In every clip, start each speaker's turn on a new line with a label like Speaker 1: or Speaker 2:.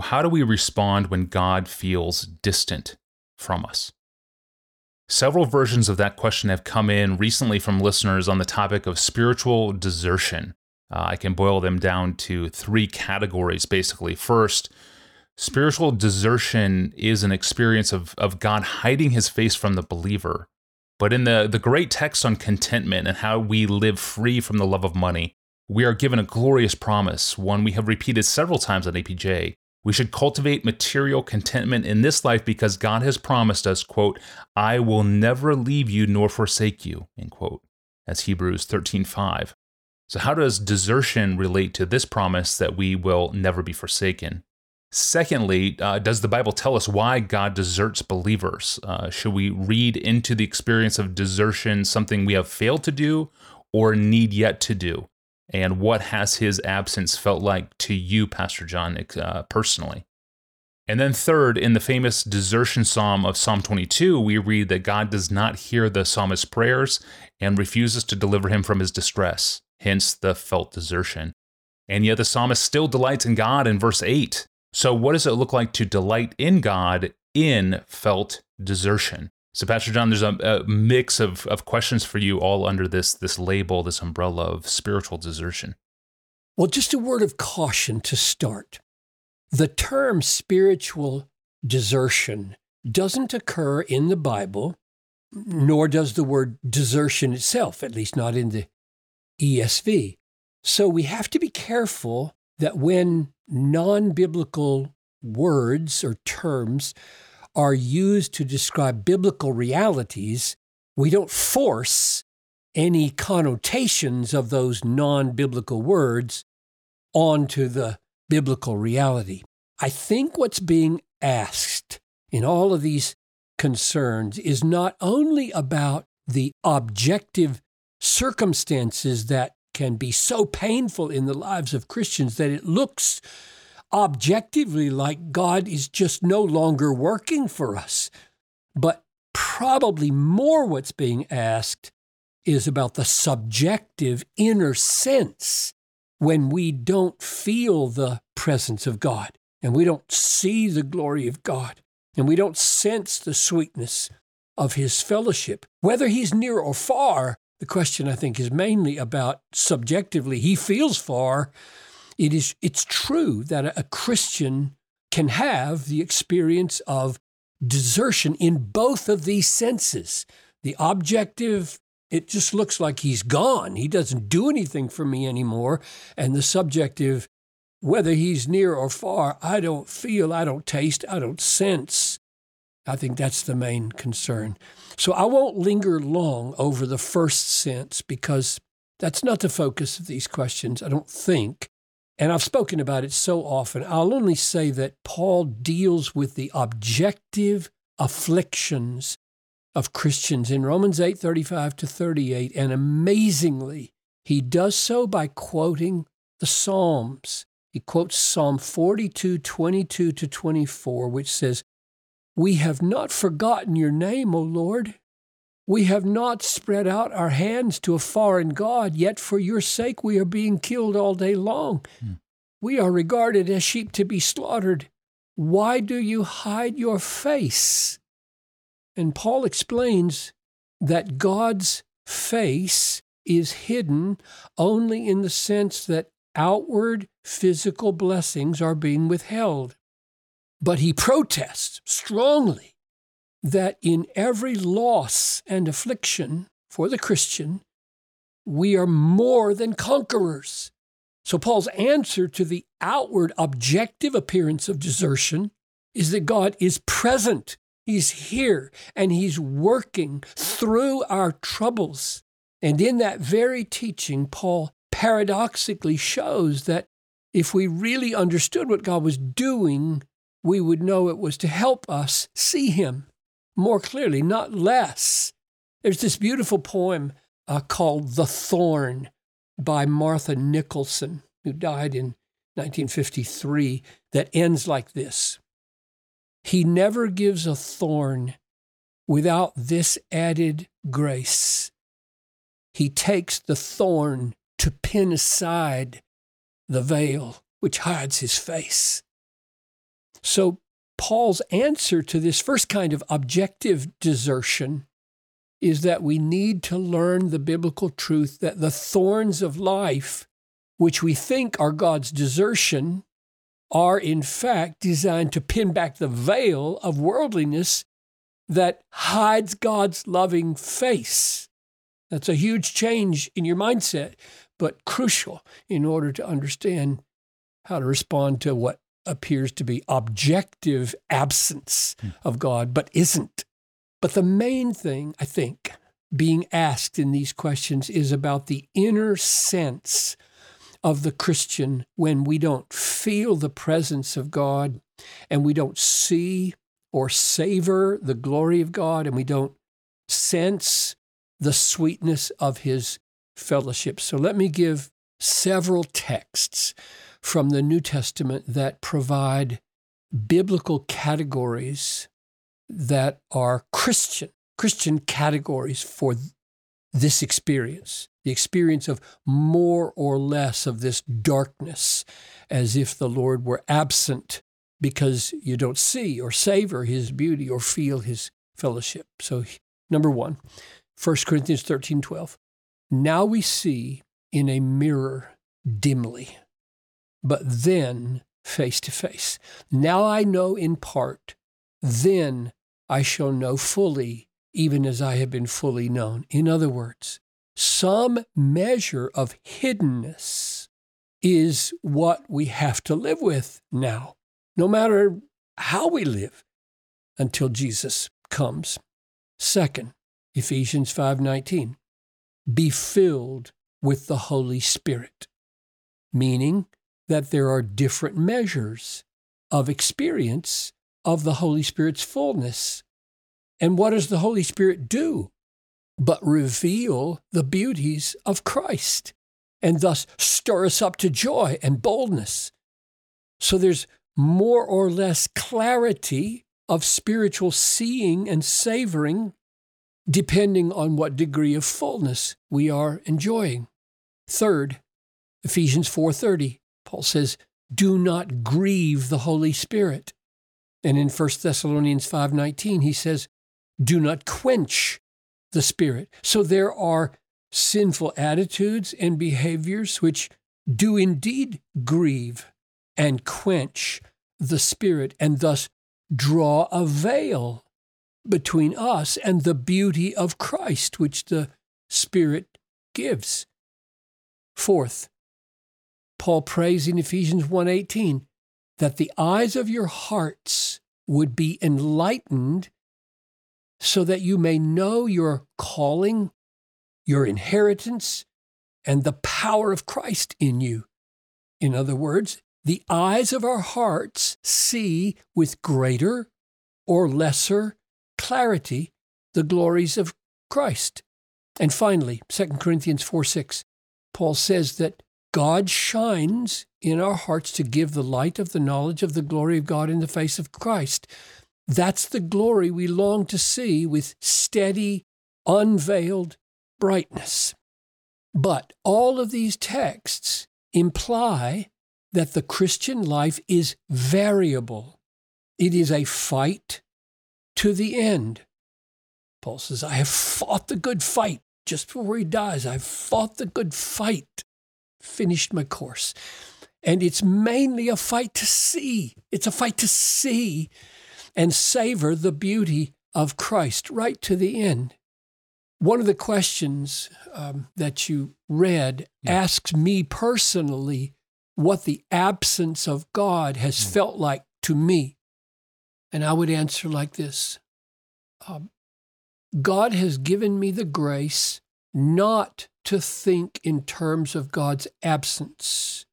Speaker 1: How do we respond when God feels distant from us? Several versions of that question have come in recently from listeners on the topic of spiritual desertion. Uh, I can boil them down to three categories basically. First, spiritual desertion is an experience of, of God hiding his face from the believer. But in the, the great text on contentment and how we live free from the love of money, we are given a glorious promise, one we have repeated several times on APJ. We should cultivate material contentment in this life because God has promised us, quote, I will never leave you nor forsake you, end quote. That's Hebrews 13:5. So how does desertion relate to this promise that we will never be forsaken? Secondly, uh, does the Bible tell us why God deserts believers? Uh, should we read into the experience of desertion something we have failed to do or need yet to do? And what has his absence felt like to you, Pastor John, uh, personally? And then, third, in the famous desertion psalm of Psalm 22, we read that God does not hear the psalmist's prayers and refuses to deliver him from his distress, hence the felt desertion. And yet, the psalmist still delights in God in verse 8. So, what does it look like to delight in God in felt desertion? So, Pastor John, there's a, a, mix of, of questions for you all under this, this label, this umbrella of spiritual desertion.
Speaker 2: Well, just a word of caution to start. The term spiritual desertion doesn't occur in the Bible, nor does the word desertion itself, at least not in the ESV. So we have to be careful that when non biblical words or terms are used to describe biblical realities, we don't force any connotations of those non biblical words onto the biblical reality. I think what's being asked in all of these concerns is not only about the objective circumstances that can be so painful in the lives of Christians that it looks objectively like God is just no longer working for us. But probably more what's being asked is about the subjective inner sense when we don't feel the presence of God and we don't see the glory of God and we don't sense the sweetness of his fellowship. Whether he's near or far, the question I think is mainly about subjectively, he feels far, it is it's true that a, a Christian can have the experience of desertion in both of these senses. The objective, it just looks like he's gone. He doesn't do anything for me anymore. And the subjective, whether he's near or far, I don't feel, I don't taste, I don't sense. I think that's the main concern. So I won't linger long over the first sense because that's not the focus of these questions, I don't think. And I've spoken about it so often. I'll only say that Paul deals with the objective afflictions of Christians in Romans 8 35 to 38. And amazingly, he does so by quoting the Psalms. He quotes Psalm 42 22 to 24, which says, We have not forgotten your name, O Lord. We have not spread out our hands to a foreign God, yet for your sake we are being killed all day long. Hmm. We are regarded as sheep to be slaughtered. Why do you hide your face? And Paul explains that God's face is hidden only in the sense that outward physical blessings are being withheld. But he protests strongly that in every loss and affliction for the Christian, we are more than conquerors. So, Paul's answer to the outward objective appearance of desertion is that God is present. He's here and He's working through our troubles. And in that very teaching, Paul paradoxically shows that if we really understood what God was doing, we would know it was to help us see Him more clearly, not less. There's this beautiful poem uh, called The Thorn by Martha Nicholson, who died in 1953, that ends like this He never gives a thorn without this added grace. He takes the thorn to pin aside the veil which hides his face. So, Paul's answer to this first kind of objective desertion is that we need to learn the biblical truth that the thorns of life, which we think are God's desertion, are in fact designed to pin back the veil of worldliness that hides God's loving face. That's a huge change in your mindset, but crucial in order to understand how to respond to what appears to be objective absence of God, but isn't. But the main thing, I think, being asked in these questions is about the inner sense of the Christian when we don't feel the presence of God and we don't see or savor the glory of God and we don't sense the sweetness of his fellowship. So let me give several texts from the New Testament that provide biblical categories that are Christian, Christian categories for this experience, the experience of more or less of this darkness, as if the Lord were absent because you don't see or savor his beauty or feel his fellowship. So, number one, 1 Corinthians 13 12. Now we see in a mirror dimly, but then face to face. Now I know in part, then I shall know fully, even as I have been fully known. In other words, some measure of hiddenness is what we have to live with now, no matter how we live until Jesus comes. Second, Ephesians 5:19. Be filled with the Holy Spirit, meaning that there are different measures of experience of the Holy Spirit's fullness. And what does the Holy Spirit do? But reveal the beauties of Christ and thus stir us up to joy and boldness. So there's more or less clarity of spiritual seeing and savoring depending on what degree of fullness we are enjoying. Third, Ephesians 4:30, Paul says, "Do not grieve the Holy Spirit." And in 1 Thessalonians 5:19 he says, "Do not quench the spirit." So there are sinful attitudes and behaviors which do indeed grieve and quench the spirit and thus draw a veil between us and the beauty of Christ which the spirit gives. Fourth, Paul prays in Ephesians 1:18 that the eyes of your hearts would be enlightened so that you may know your calling, your inheritance, and the power of Christ in you. In other words, the eyes of our hearts see with greater or lesser clarity the glories of Christ. And finally, 2 Corinthians 4 6, Paul says that God shines in our hearts to give the light of the knowledge of the glory of God in the face of Christ. That's the glory we long to see with steady, unveiled brightness. But all of these texts imply that the Christian life is variable. It is a fight to the end. Paul says, I have fought the good fight. Just before he dies, I've fought the good fight finished my course. And it's mainly a fight to see. It's a fight to see and savor the beauty of Christ right to the end. One of the questions um, that you read yeah. asks me personally what the absence of God has mm. felt like to me. And I would answer like this um, God has given me the grace not to think in terms of God's absence,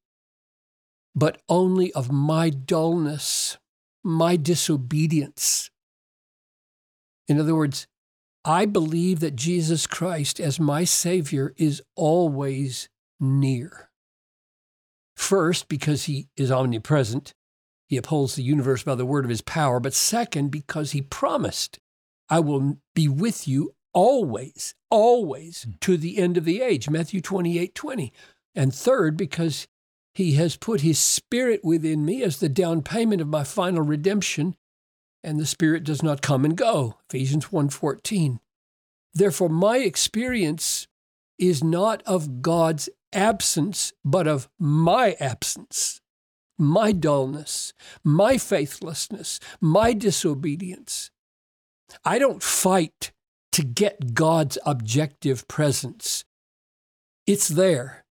Speaker 2: but only of my dullness, my disobedience. In other words, I believe that Jesus Christ, as my Savior, is always near. First, because he is omnipresent, he upholds the universe by the word of his power, but second, because he promised, I will be with you always, always hmm. to the end of the age, Matthew 28 20. And third, because He has put His Spirit within me as the down payment of my final redemption, and the Spirit does not come and go. Ephesians 1:14. Therefore, my experience is not of God's absence, but of my absence, my dullness, my faithlessness, my disobedience. I don't fight to get God's objective presence. It's there.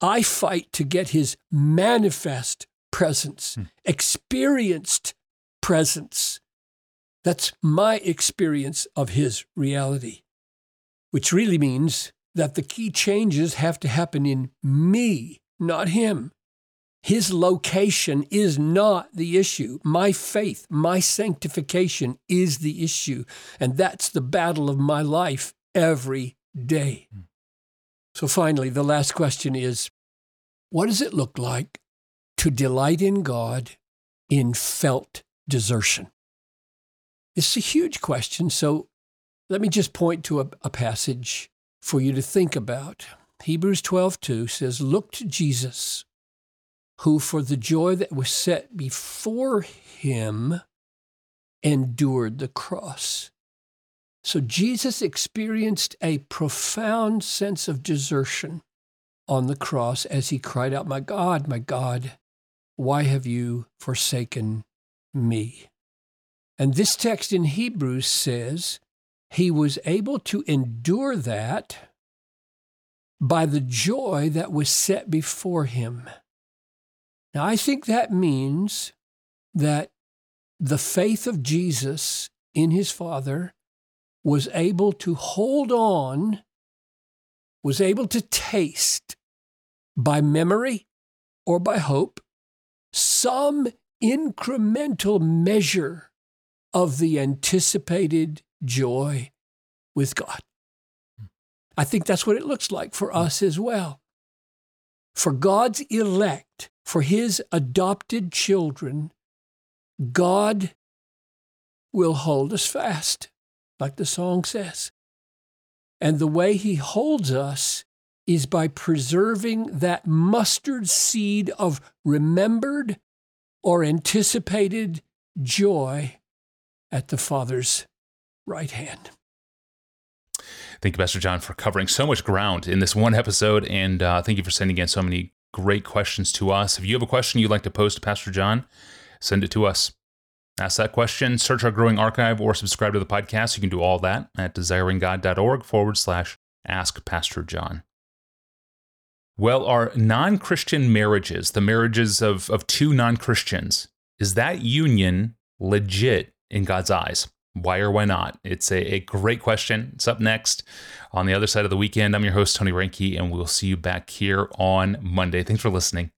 Speaker 2: I fight to get his manifest presence, hmm. experienced presence. That's my experience of his reality, which really means that the key changes have to happen in me, not him. His location is not the issue. My faith, my sanctification is the issue. And that's the battle of my life every day. So, finally, the last question is what does it look like to delight in God in felt desertion? It's a huge question. So, let me just point to a, a passage for you to think about. Hebrews 12 2 says, Look to Jesus who for the joy that was set before him endured the cross. So Jesus experienced a profound sense of desertion on the cross as he cried out, My God, my God, why have you forsaken me? And this text in Hebrews says he was able to endure that by the joy that was set before him. Now, I think that means that the faith of Jesus in his Father was able to hold on, was able to taste by memory or by hope some incremental measure of the anticipated joy with God. I think that's what it looks like for hmm. us as well. For God's elect, for his adopted children, God will hold us fast, like the song says. And the way he holds us is by preserving that mustard seed of remembered or anticipated joy at the Father's right hand.
Speaker 1: Thank you, Pastor John, for covering so much ground in this one episode. And uh, thank you for sending in so many great questions to us. If you have a question you'd like to post to Pastor John, send it to us. Ask that question, search our growing archive, or subscribe to the podcast. You can do all that at desiringgod.org forward slash ask Pastor John. Well, are non Christian marriages, the marriages of, of two non Christians, is that union legit in God's eyes? Why or why not? It's a, a, great question. It's up next on the other side of the weekend. I'm your host, Tony Reinke, and we'll see you back here on Monday. Thanks for listening.